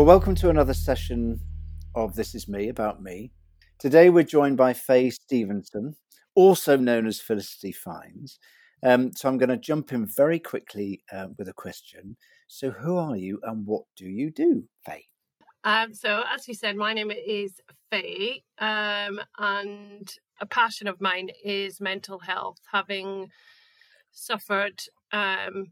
Well, welcome to another session of This Is Me About Me. Today we're joined by Faye Stevenson, also known as Felicity Finds. Um, so I'm going to jump in very quickly uh, with a question. So, who are you and what do you do, Faye? Um, so, as you said, my name is Faye, um, and a passion of mine is mental health. Having suffered um,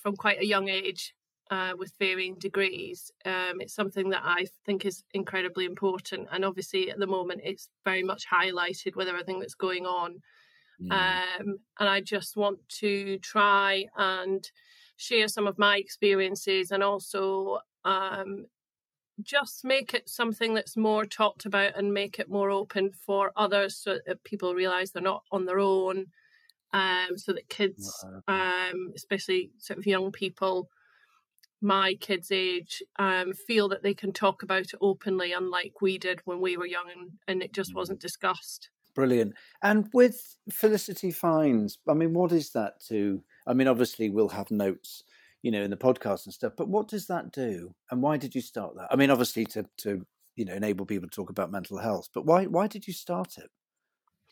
from quite a young age uh, with varying degrees. Um, it's something that I think is incredibly important. And obviously, at the moment, it's very much highlighted with everything that's going on. Mm. Um, and I just want to try and share some of my experiences and also um, just make it something that's more talked about and make it more open for others so that people realize they're not on their own. Um, so that kids, um, especially sort of young people, my kids' age um, feel that they can talk about it openly, unlike we did when we were young and, and it just mm. wasn't discussed. Brilliant. And with Felicity Finds, I mean, what is that to? I mean, obviously, we'll have notes, you know, in the podcast and stuff, but what does that do? And why did you start that? I mean, obviously, to, to you know, enable people to talk about mental health, but why, why did you start it?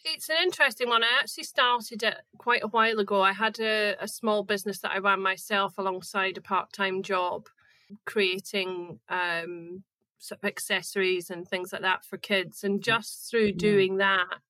It's an interesting one. I actually started it quite a while ago. I had a, a small business that I ran myself alongside a part time job, creating um, sort of accessories and things like that for kids. And just through doing that,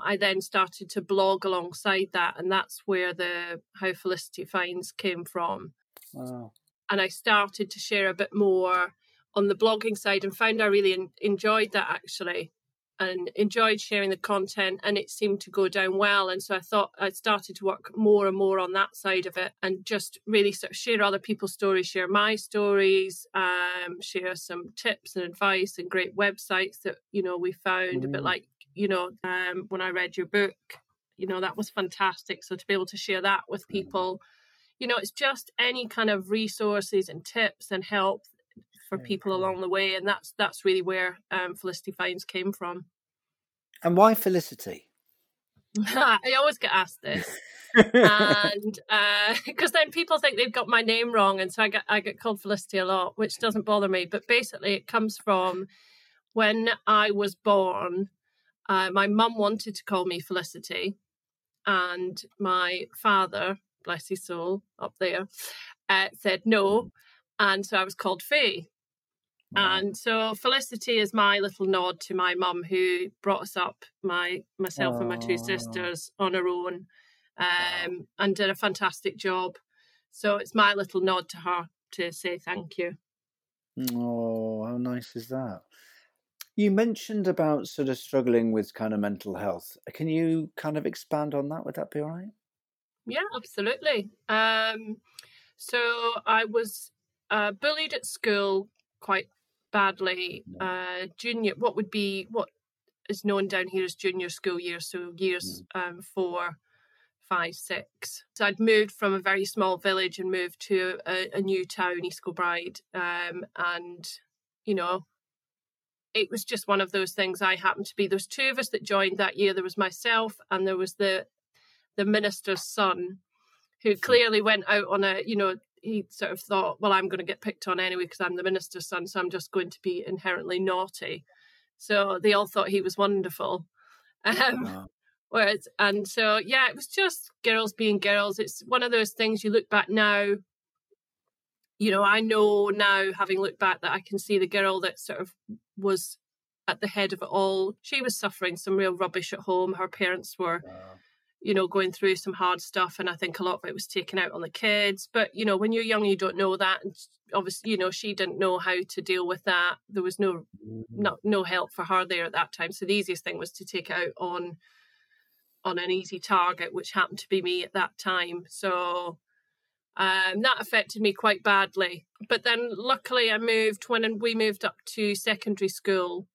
I then started to blog alongside that, and that's where the How Felicity Finds came from. Wow. And I started to share a bit more on the blogging side and found I really enjoyed that actually and enjoyed sharing the content and it seemed to go down well and so i thought i started to work more and more on that side of it and just really sort of share other people's stories share my stories um, share some tips and advice and great websites that you know we found mm. a bit like you know um, when i read your book you know that was fantastic so to be able to share that with mm. people you know it's just any kind of resources and tips and help for people along the way, and that's that's really where um, Felicity Finds came from. And why Felicity? I always get asked this, and because uh, then people think they've got my name wrong, and so I get I get called Felicity a lot, which doesn't bother me. But basically, it comes from when I was born. Uh, my mum wanted to call me Felicity, and my father, bless his soul, up there, uh, said no, and so I was called Faye. And so Felicity is my little nod to my mum who brought us up, my myself and my two sisters on her own, um, and did a fantastic job. So it's my little nod to her to say thank you. Oh, how nice is that? You mentioned about sort of struggling with kind of mental health. Can you kind of expand on that? Would that be all right? Yeah, absolutely. Um, so I was uh, bullied at school quite badly. Uh, junior, what would be what is known down here as junior school year, so years mm. um, four, five, six. So I'd moved from a very small village and moved to a, a new town, East Kilbride, um, and you know, it was just one of those things. I happened to be there was two of us that joined that year. There was myself and there was the the minister's son, who clearly went out on a you know he sort of thought, well, I'm going to get picked on anyway because I'm the minister's son, so I'm just going to be inherently naughty. So they all thought he was wonderful. Um, wow. Whereas, and so yeah, it was just girls being girls. It's one of those things you look back now. You know, I know now, having looked back, that I can see the girl that sort of was at the head of it all. She was suffering some real rubbish at home. Her parents were. Wow you know, going through some hard stuff. And I think a lot of it was taken out on the kids. But, you know, when you're young, you don't know that. And obviously, you know, she didn't know how to deal with that. There was no, no, no help for her there at that time. So the easiest thing was to take out on, on an easy target, which happened to be me at that time. So um, that affected me quite badly. But then luckily I moved when we moved up to secondary school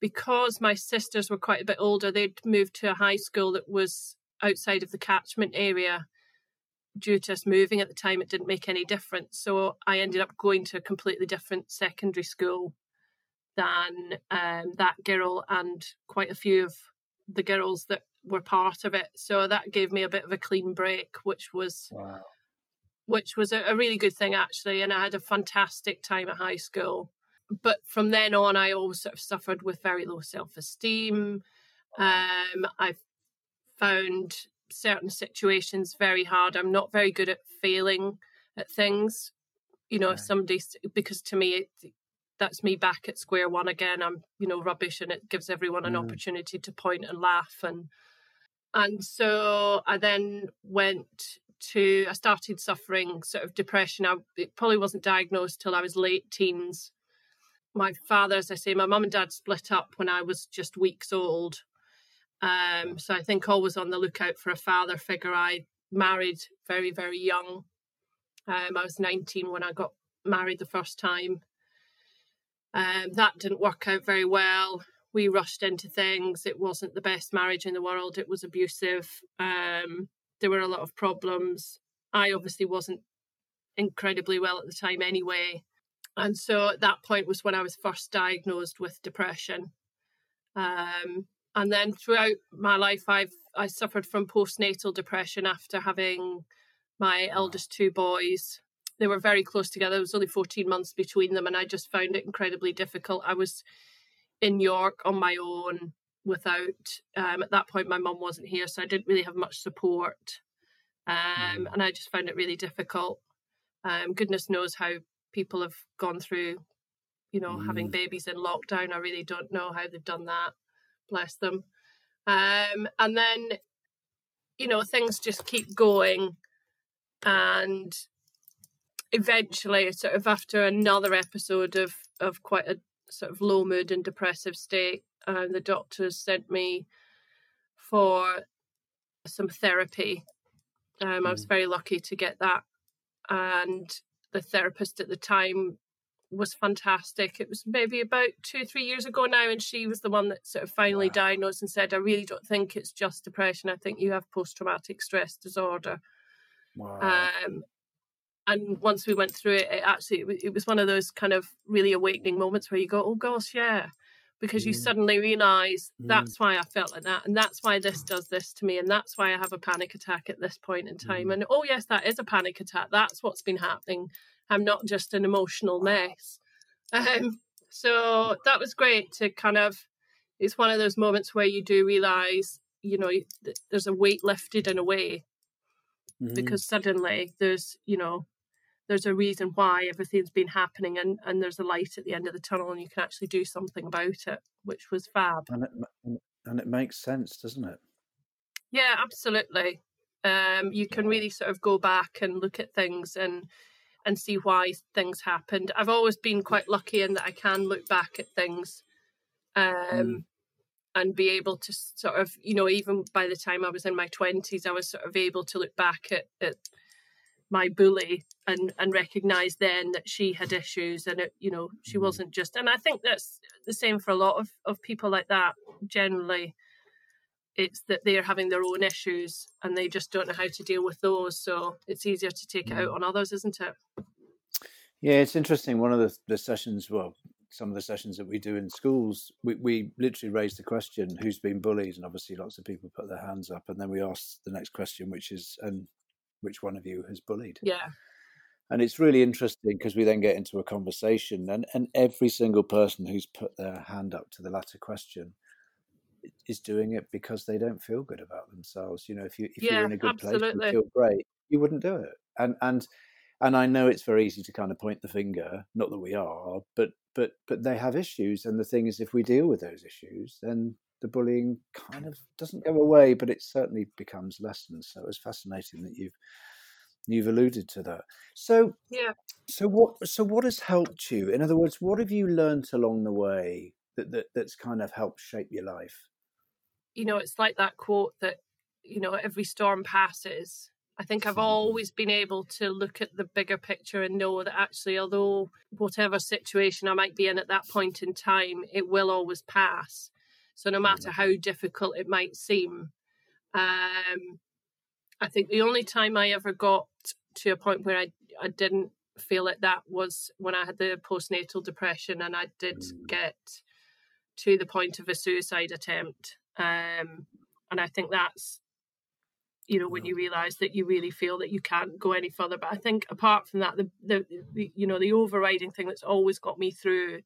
because my sisters were quite a bit older, they'd moved to a high school that was outside of the catchment area due to us moving at the time it didn't make any difference so i ended up going to a completely different secondary school than um, that girl and quite a few of the girls that were part of it so that gave me a bit of a clean break which was wow. which was a, a really good thing actually. And I had a fantastic time at high school. But from then on, I always sort of suffered with very low self esteem. Um, I've found certain situations very hard. I'm not very good at failing at things. You know, if somebody, because to me, it, that's me back at square one again. I'm, you know, rubbish, and it gives everyone an mm. opportunity to point and laugh. And and so I then went to. I started suffering sort of depression. I it probably wasn't diagnosed till I was late teens. My father, as I say, my mum and dad split up when I was just weeks old. Um, so I think always on the lookout for a father figure. I married very, very young. Um, I was 19 when I got married the first time. Um, that didn't work out very well. We rushed into things. It wasn't the best marriage in the world. It was abusive. Um, there were a lot of problems. I obviously wasn't incredibly well at the time anyway. And so at that point was when I was first diagnosed with depression. Um, and then throughout my life, I've I suffered from postnatal depression after having my eldest two boys. They were very close together. There was only 14 months between them, and I just found it incredibly difficult. I was in York on my own without, um, at that point, my mum wasn't here, so I didn't really have much support. Um, mm. and I just found it really difficult. Um, goodness knows how people have gone through, you know, mm. having babies in lockdown. I really don't know how they've done that. Bless them. Um, and then, you know, things just keep going and eventually sort of after another episode of of quite a sort of low mood and depressive state um, the doctors sent me for some therapy um, i was mm. very lucky to get that and the therapist at the time was fantastic. It was maybe about two, three years ago now, and she was the one that sort of finally wow. diagnosed and said, I really don't think it's just depression. I think you have post traumatic stress disorder. Wow. Um, and once we went through it, it actually it was one of those kind of really awakening moments where you go, "Oh gosh, yeah," because mm. you suddenly realize mm. that's why I felt like that, and that's why this does this to me, and that's why I have a panic attack at this point in time. Mm. And oh yes, that is a panic attack. That's what's been happening. I'm not just an emotional mess. Um, so that was great to kind of. It's one of those moments where you do realize, you know, there's a weight lifted in a way mm-hmm. because suddenly there's you know there's a reason why everything's been happening and and there's a light at the end of the tunnel and you can actually do something about it which was fab and it, and it makes sense doesn't it yeah absolutely um, you can really sort of go back and look at things and and see why things happened. I've always been quite lucky in that i can look back at things um, mm. and be able to sort of, you know, even by the time I was in my 20s, I was sort of able to look back at, at my bully and and recognize then that she had issues and it you know she mm-hmm. wasn't just and i think that's the same for a lot of of people like that generally it's that they're having their own issues and they just don't know how to deal with those so it's easier to take it out mm. on others isn't it yeah it's interesting one of the, the sessions well some of the sessions that we do in schools, we, we literally raise the question, who's been bullied? And obviously lots of people put their hands up. And then we ask the next question, which is, and which one of you has bullied? Yeah. And it's really interesting because we then get into a conversation and, and every single person who's put their hand up to the latter question is doing it because they don't feel good about themselves. You know, if you if yeah, you're in a good absolutely. place and feel great, you wouldn't do it. And and and I know it's very easy to kind of point the finger, not that we are, but but but they have issues, and the thing is, if we deal with those issues, then the bullying kind of doesn't go away, but it certainly becomes lessened. So it's fascinating that you've you've alluded to that. So yeah. So what so what has helped you? In other words, what have you learnt along the way that, that that's kind of helped shape your life? You know, it's like that quote that you know every storm passes I think I've always been able to look at the bigger picture and know that actually, although whatever situation I might be in at that point in time, it will always pass. So no matter how difficult it might seem, um, I think the only time I ever got to a point where I I didn't feel like that was when I had the postnatal depression and I did mm. get to the point of a suicide attempt. Um, and I think that's you know when you realize that you really feel that you can't go any further. But i think apart from that the, the, the you know the overriding thing that's always got me through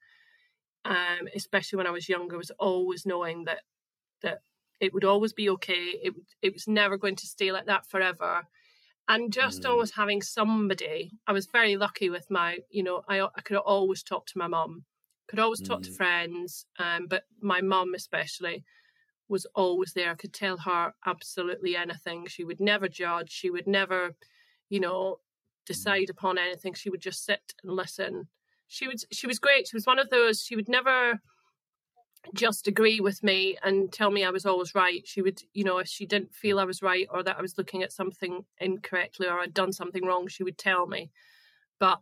um especially when i was younger was always knowing that that it would always be okay. It it was never going to stay like that forever. And just mm. always having somebody i was very lucky with my you know i, I could always talk to my mom could always talk mm. to friends um but my mom especially was always there. I could tell her absolutely anything. She would never judge. She would never, you know, mm. decide upon anything. She would just sit and listen. She was she was great. She was one of those. She would never just agree with me and tell me I was always right. She would, you know, if she didn't feel I was right or that I was looking at something incorrectly or I'd done something wrong, she would tell me. But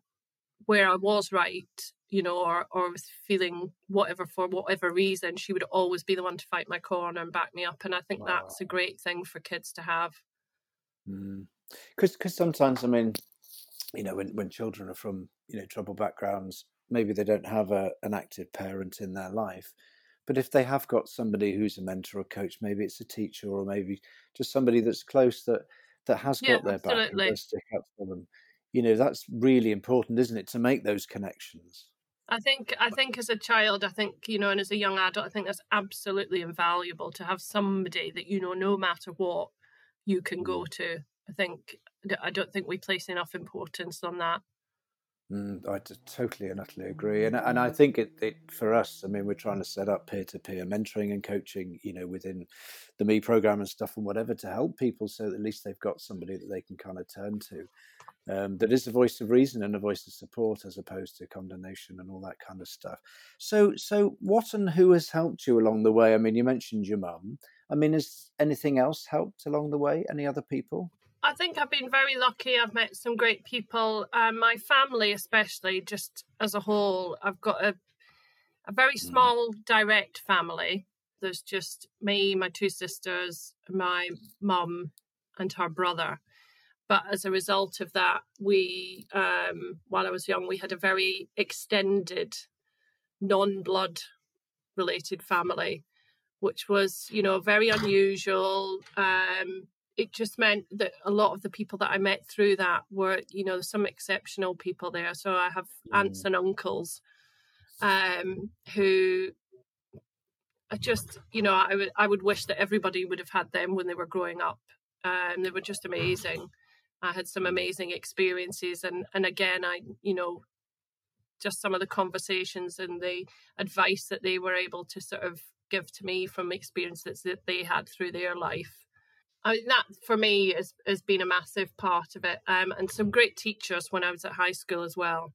where I was right, you know, or or was feeling whatever for whatever reason, she would always be the one to fight my corner and back me up. And I think wow. that's a great thing for kids to have. Because mm. because sometimes, I mean, you know, when when children are from you know troubled backgrounds, maybe they don't have a, an active parent in their life. But if they have got somebody who's a mentor or coach, maybe it's a teacher or maybe just somebody that's close that that has got their absolutely. back and stick up for them. You know, that's really important, isn't it, to make those connections? I think I think as a child, I think you know, and as a young adult, I think that's absolutely invaluable to have somebody that you know, no matter what, you can go mm. to. I think I don't think we place enough importance on that. Mm, I totally and utterly agree, and and I think it, it for us. I mean, we're trying to set up peer to peer mentoring and coaching, you know, within the me program and stuff and whatever to help people, so at least they've got somebody that they can kind of turn to um, that is a voice of reason and a voice of support as opposed to condemnation and all that kind of stuff. So, so what and who has helped you along the way? I mean, you mentioned your mum. I mean, has anything else helped along the way? Any other people? I think I've been very lucky. I've met some great people. Um, my family, especially, just as a whole, I've got a a very mm. small, direct family. There's just me, my two sisters, my mum, and her brother. But as a result of that, we, um, while I was young, we had a very extended, non blood related family, which was, you know, very unusual. Um, it just meant that a lot of the people that I met through that were, you know, some exceptional people there. So I have aunts mm. and uncles um, who I just, you know, I would I would wish that everybody would have had them when they were growing up. Um, they were just amazing. I had some amazing experiences, and and again, I you know, just some of the conversations and the advice that they were able to sort of give to me from experiences that they had through their life. I mean, that for me has has been a massive part of it, um, and some great teachers when I was at high school as well.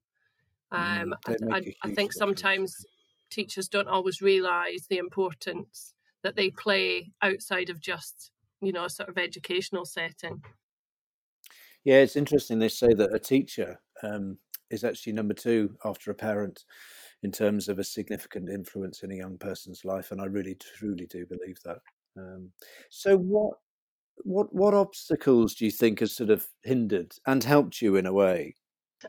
Um, mm, I, I, I think sometimes teachers don't always realise the importance that they play outside of just you know a sort of educational setting. Yeah, it's interesting. They say that a teacher um, is actually number two after a parent in terms of a significant influence in a young person's life, and I really truly do believe that. Um, so, what what what obstacles do you think has sort of hindered and helped you in a way?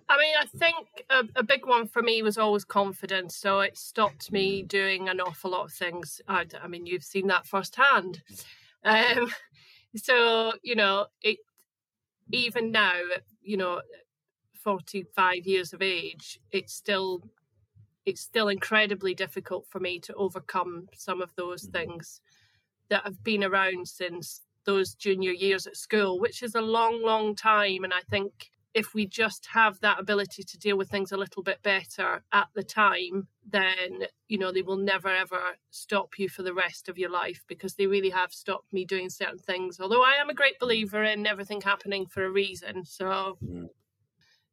I mean, I think a, a, big one for me was always confidence. So it stopped me mm. doing an awful lot of things. I, I mean, you've seen that firsthand. Um, so you know, it even now, you know, 45 years of age, it's still it's still incredibly difficult for me to overcome some of those mm. things that have been around since those junior years at school, which is a long, long time. And I think if we just have that ability to deal with things a little bit better at the time, then you know they will never ever stop you for the rest of your life because they really have stopped me doing certain things. Although I am a great believer in everything happening for a reason. So, mm.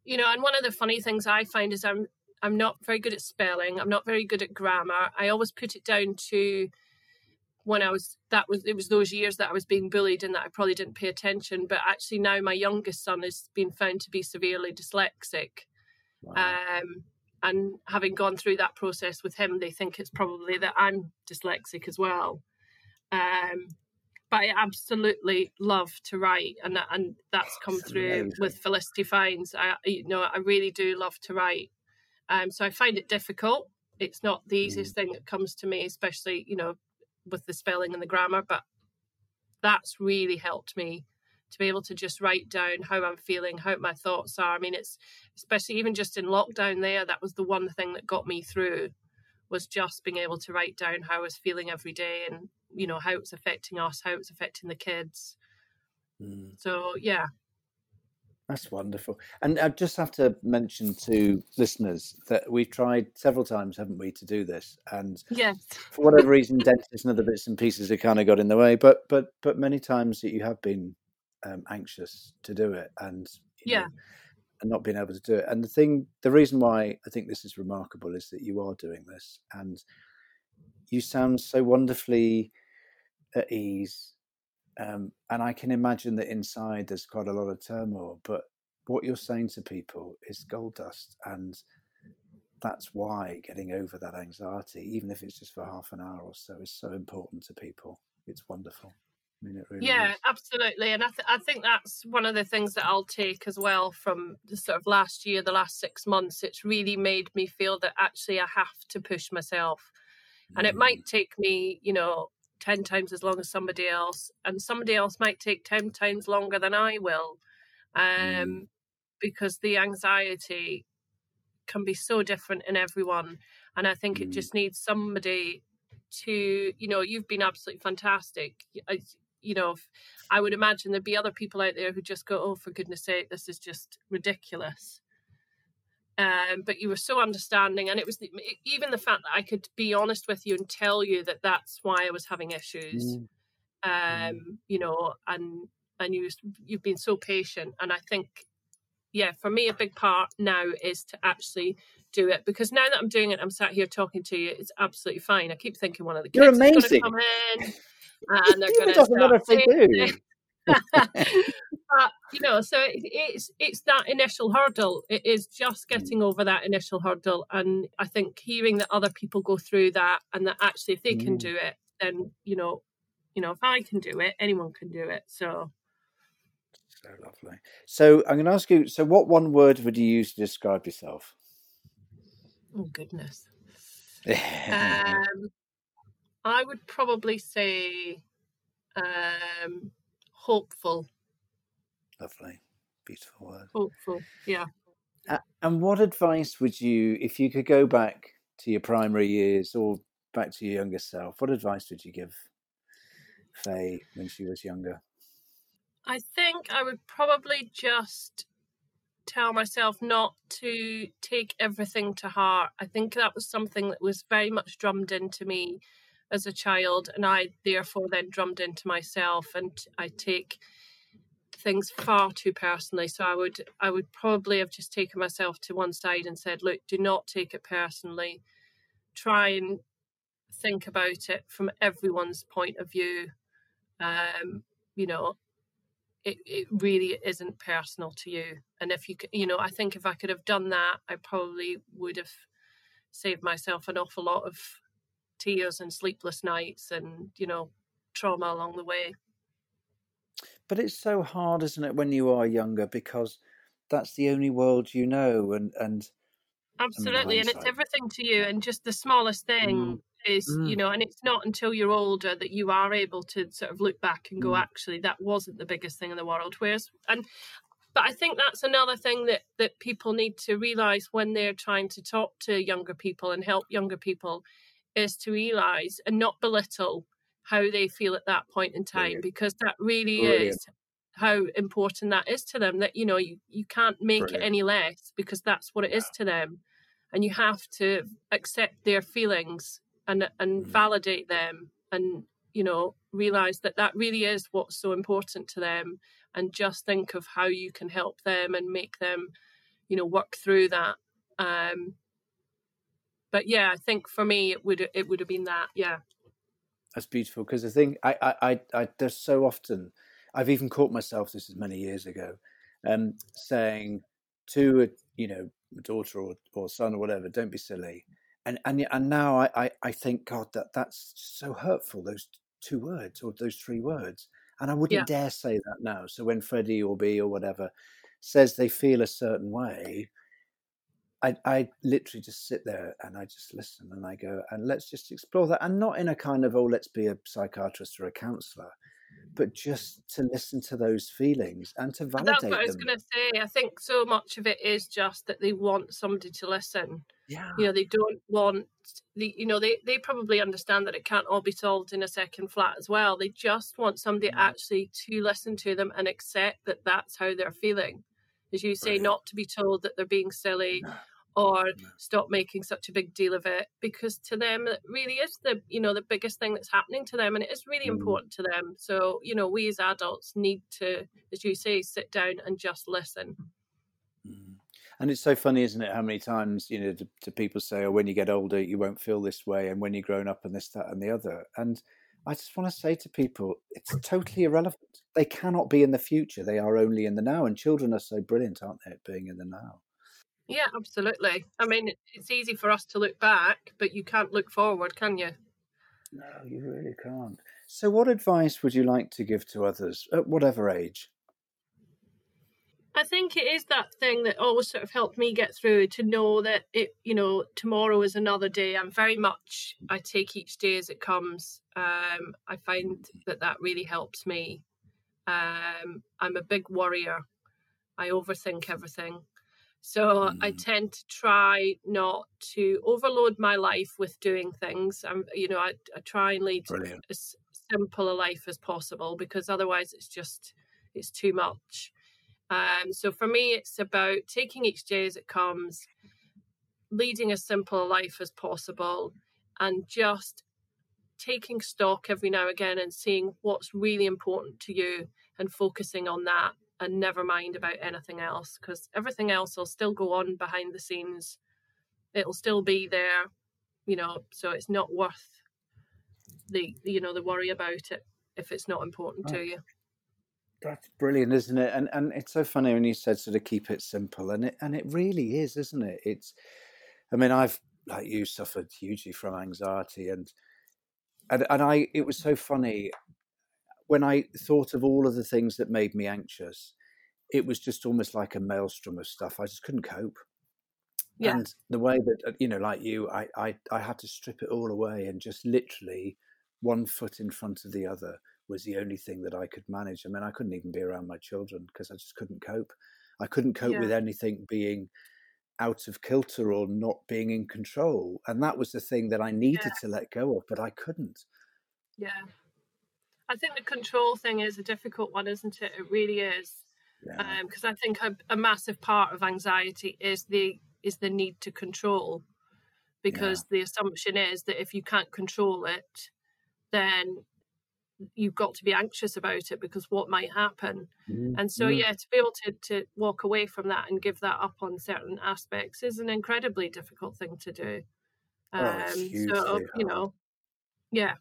you know, and one of the funny things I find is I'm I'm not very good at spelling. I'm not very good at grammar. I always put it down to when I was that was it was those years that I was being bullied and that I probably didn't pay attention. But actually now my youngest son has been found to be severely dyslexic. Wow. Um, and having gone through that process with him, they think it's probably that I'm dyslexic as well. Um, but I absolutely love to write, and that, and that's come that's through amazing. with Felicity Finds. I you know I really do love to write. Um, so I find it difficult. It's not the easiest mm. thing that comes to me, especially you know with the spelling and the grammar, but that's really helped me to be able to just write down how I'm feeling, how my thoughts are. I mean, it's especially even just in lockdown there, that was the one thing that got me through was just being able to write down how I was feeling every day and, you know, how it's affecting us, how it's affecting the kids. Mm. So, yeah. That's wonderful. And I just have to mention to listeners that we've tried several times, haven't we, to do this? And yes. for whatever reason, dentists and other bits and pieces have kind of got in the way. But but but many times that you have been um, anxious to do it, and yeah. Know, and not being able to do it. And the thing, the reason why I think this is remarkable is that you are doing this, and you sound so wonderfully at ease. Um, and I can imagine that inside there's quite a lot of turmoil, but what you're saying to people is gold dust, and that's why getting over that anxiety, even if it's just for half an hour or so, is so important to people. It's wonderful. I mean, it really yeah, is. absolutely. And I, th- I think that's one of the things that I'll take as well from the sort of last year, the last six months. It's really made me feel that actually I have to push myself. Mm. And it might mm. take me, you know, 10 times as long as somebody else. And somebody else might take 10 times longer than I will. Um, mm. Because the anxiety can be so different in everyone. And I think mm. it just needs somebody to, you know, you've been absolutely fantastic I, you know, I would imagine there'd be other people out there who just go, "Oh, for goodness' sake, this is just ridiculous." Um, but you were so understanding, and it was the, even the fact that I could be honest with you and tell you that that's why I was having issues. Mm. Um, mm. you know, and and you you've been so patient, and I think, yeah, for me, a big part now is to actually do it because now that I'm doing it, I'm sat here talking to you. It's absolutely fine. I keep thinking one of the kids You're amazing. is going to come in and they're going to. doesn't matter if they do. But you know, so it, it's it's that initial hurdle. It is just getting over that initial hurdle, and I think hearing that other people go through that, and that actually if they can mm. do it, then you know, you know, if I can do it, anyone can do it. So. So lovely. So I'm going to ask you. So, what one word would you use to describe yourself? Oh goodness. um, I would probably say um, hopeful. Lovely, beautiful word. Hopeful, yeah. Uh, and what advice would you, if you could go back to your primary years or back to your younger self, what advice would you give Faye when she was younger? I think I would probably just tell myself not to take everything to heart. I think that was something that was very much drummed into me as a child, and I therefore then drummed into myself, and I take things far too personally. So I would I would probably have just taken myself to one side and said, look, do not take it personally. Try and think about it from everyone's point of view. Um, you know, it, it really isn't personal to you. And if you you know, I think if I could have done that, I probably would have saved myself an awful lot of tears and sleepless nights and you know trauma along the way but it's so hard isn't it when you are younger because that's the only world you know and and absolutely and it's everything to you and just the smallest thing mm. is mm. you know and it's not until you're older that you are able to sort of look back and go mm. actually that wasn't the biggest thing in the world whereas and but I think that's another thing that that people need to realize when they're trying to talk to younger people and help younger people is to realize and not belittle how they feel at that point in time Brilliant. because that really Brilliant. is how important that is to them that you know you, you can't make Brilliant. it any less because that's what it is to them and you have to accept their feelings and and mm. validate them and you know realize that that really is what's so important to them and just think of how you can help them and make them you know work through that um but yeah, I think for me it would it would have been that. Yeah, that's beautiful because the thing I, I I I there's so often I've even caught myself this is many years ago, um, saying to a you know daughter or, or son or whatever, don't be silly. And and and now I, I, I think God that that's so hurtful those two words or those three words, and I wouldn't yeah. dare say that now. So when Freddie or B or whatever says they feel a certain way, I, I literally just sit there and I just listen and I go, and let's just explore that. And not in a kind of, oh, let's be a psychiatrist or a counselor, but just to listen to those feelings and to validate That's what I was going to say. I think so much of it is just that they want somebody to listen. Yeah. You know, they don't want the. You know, they they probably understand that it can't all be solved in a second flat as well. They just want somebody Mm. actually to listen to them and accept that that's how they're feeling. As you say, Brilliant. not to be told that they're being silly No. Or No. stop making such a big deal of it because to them it really is the you know the biggest thing that's happening to them and it is really Mm. important to them so you know we as adults need to as you say sit down and just listen Mm. And it's so funny, isn't it? How many times you know do, do people say, "Oh, when you get older, you won't feel this way," and when you're grown up, and this, that, and the other. And I just want to say to people, it's totally irrelevant. They cannot be in the future; they are only in the now. And children are so brilliant, aren't they, at being in the now? Yeah absolutely i mean it's easy for us to look back but you can't look forward can you No, you really can't. So, what advice would you like to give to others at whatever age? I think it is that thing that always sort of helped me get through to know that it, you know, tomorrow is another day. I'm very much, I take each day as it comes. Um, I find that that really helps me. Um, I'm a big worrier. I overthink everything. So I Mm. tend to try not to overload my life with doing things. I'm, you know, I, I try and lead Brilliant. as simple a life as possible because otherwise it's just it's too much. Um, so for me, it's about taking each day as it comes, leading as simple a life as possible, and just taking stock every now and again and seeing what's really important to you and focusing on that and never mind about anything else because everything else will still go on behind the scenes. It'll still be there, you know, so it's not worth the you know the worry about it if it's not important to you. That's brilliant, isn't it? And and it's so funny when you said sort of keep it simple, and it and it really is, isn't it? It's, I mean, I've like you suffered hugely from anxiety, and and and I it was so funny when I thought of all of the things that made me anxious. It was just almost like a maelstrom of stuff. I just couldn't cope. Yeah. And the way that uh, you know, like you, I, I I had to strip it all away and just literally one foot in front of the other was the only thing that I could manage. I mean, I couldn't even be around my children because I just couldn't cope. I couldn't cope Yeah. with anything being out of kilter or not being in control. And that was the thing that I needed to let go of, but I couldn't. Yeah. I think the control thing is a difficult one, isn't it? It really is. Yeah. Because I think a, a massive part of anxiety is the is the need to control. Because the assumption is that if you can't control it, then you've got to be anxious about it because what might happen. Mm, And so mm. yeah, to be able to, to walk away from that and give that up on certain aspects is an incredibly difficult thing to do. Oh, so hugely you know, yeah.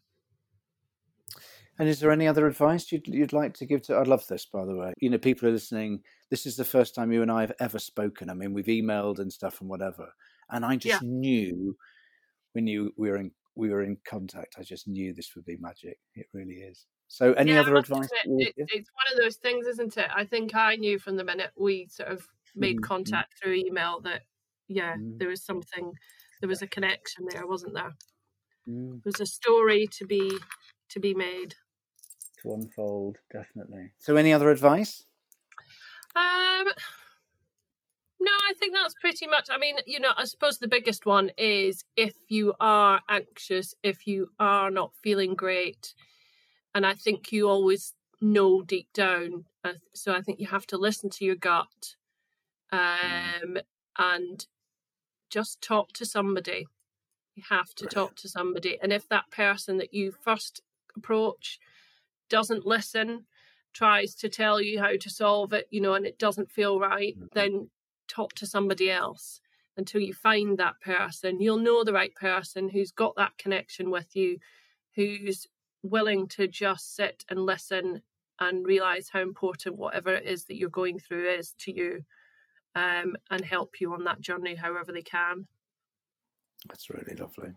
And is there any other advice you'd, you'd like to give to? I love this, by the way. You know, people are listening. This is the first time you and I have ever spoken. I mean, we've emailed and stuff and whatever. And I just knew when you we were in we were in contact. I just knew this would be magic. It really is. So, any Yeah, other advice? you would It's, one of those things, isn't it? I think I knew from the minute we sort of made Mhm, mhm, contact through email that, yeah, Mm. there was something, there was a connection there, wasn't there? mm, There was a story to be to be made. To unfold, definitely. So, any other advice? Um, no, I think that's pretty much. I mean, you know, I suppose the biggest one is if you are anxious, if you are not feeling great, and I think you always know deep down. uh, So I think you have to listen to your gut, um, and just talk to somebody. You have to talk to somebody, and if that person that you first approach doesn't listen, tries to tell you how to solve it, you know, and it doesn't feel right, Mhm. then talk to somebody else until you find that person. You'll know the right person who's got that connection with you, who's willing to just sit and listen and realize how important whatever it is that you're going through is to you um, and help you on that journey however they can. That's really lovely.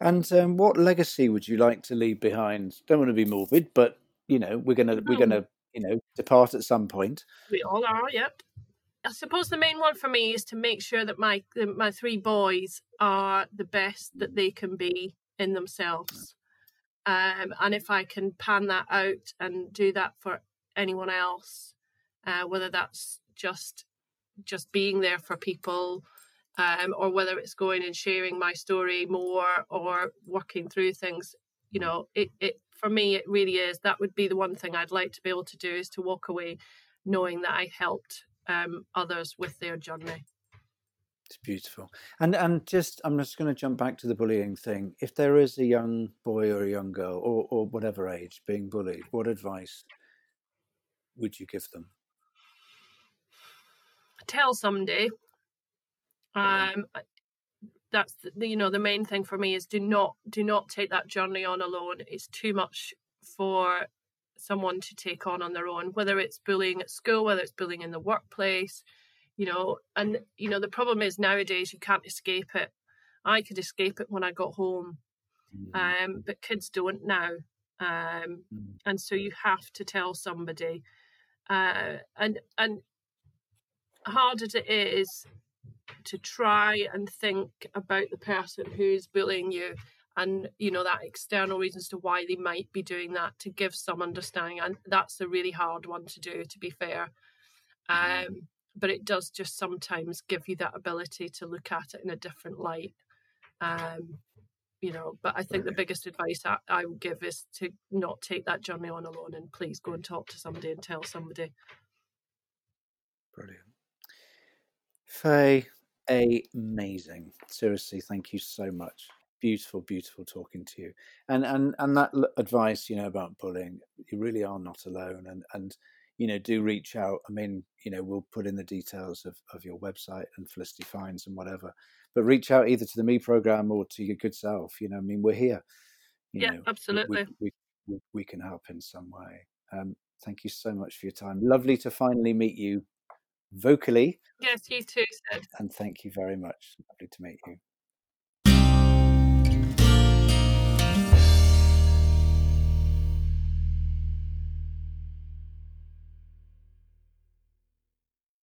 And um, what legacy would you like to leave behind? Don't want to be morbid, but you know, we're gonna we're gonna you know depart at some point. We all are, yep. I suppose the main one for me is to make sure that my that my three boys are the best that they can be in themselves. Um, and if I can pan that out and do that for anyone else, uh, whether that's just just being there for people, um, or whether it's going and sharing my story more or working through things, you mm. know, it, it for me it really is. That would be the one thing I'd like to be able to do is to walk away knowing that I helped um, others with their journey. It's beautiful. And and just I'm just going to jump back to the bullying thing. If there is a young boy or a young girl or or whatever age being bullied, what advice would you give them? Tell somebody. Um, that's the, you know the main thing for me is do not do not take that journey on alone. It's too much for someone to take on on their own. Whether it's bullying at school, whether it's bullying in the workplace, you know. And you know the problem is nowadays you can't escape it. I could escape it when I got home, mm. um, but kids don't now. Um, mm. and so you have to tell somebody uh, and and hard as it is to try and think about the person who's bullying you and you know that external reasons to why they might be doing that to give some understanding and that's a really hard one to do to be fair. Um, but it does just sometimes give you that ability to look at it in a different light. Um, you know but i think the biggest advice I, I would give is to not take that journey on alone and please go and talk to somebody and tell somebody. Brilliant. Faye amazing. Seriously thank you so much. Beautiful beautiful talking to you. And and and that advice you know about bullying you really are not alone and and you know do reach out. I mean you know we'll put in the details of, of your website and felicity finds and whatever but reach out either to the me program or to your good self you know i mean we're here you yeah know, absolutely we, we, we, we, can help in some way. Um, thank you so much for your time. Lovely to finally meet you vocally. Yes you too and thank you very much. Lovely to meet you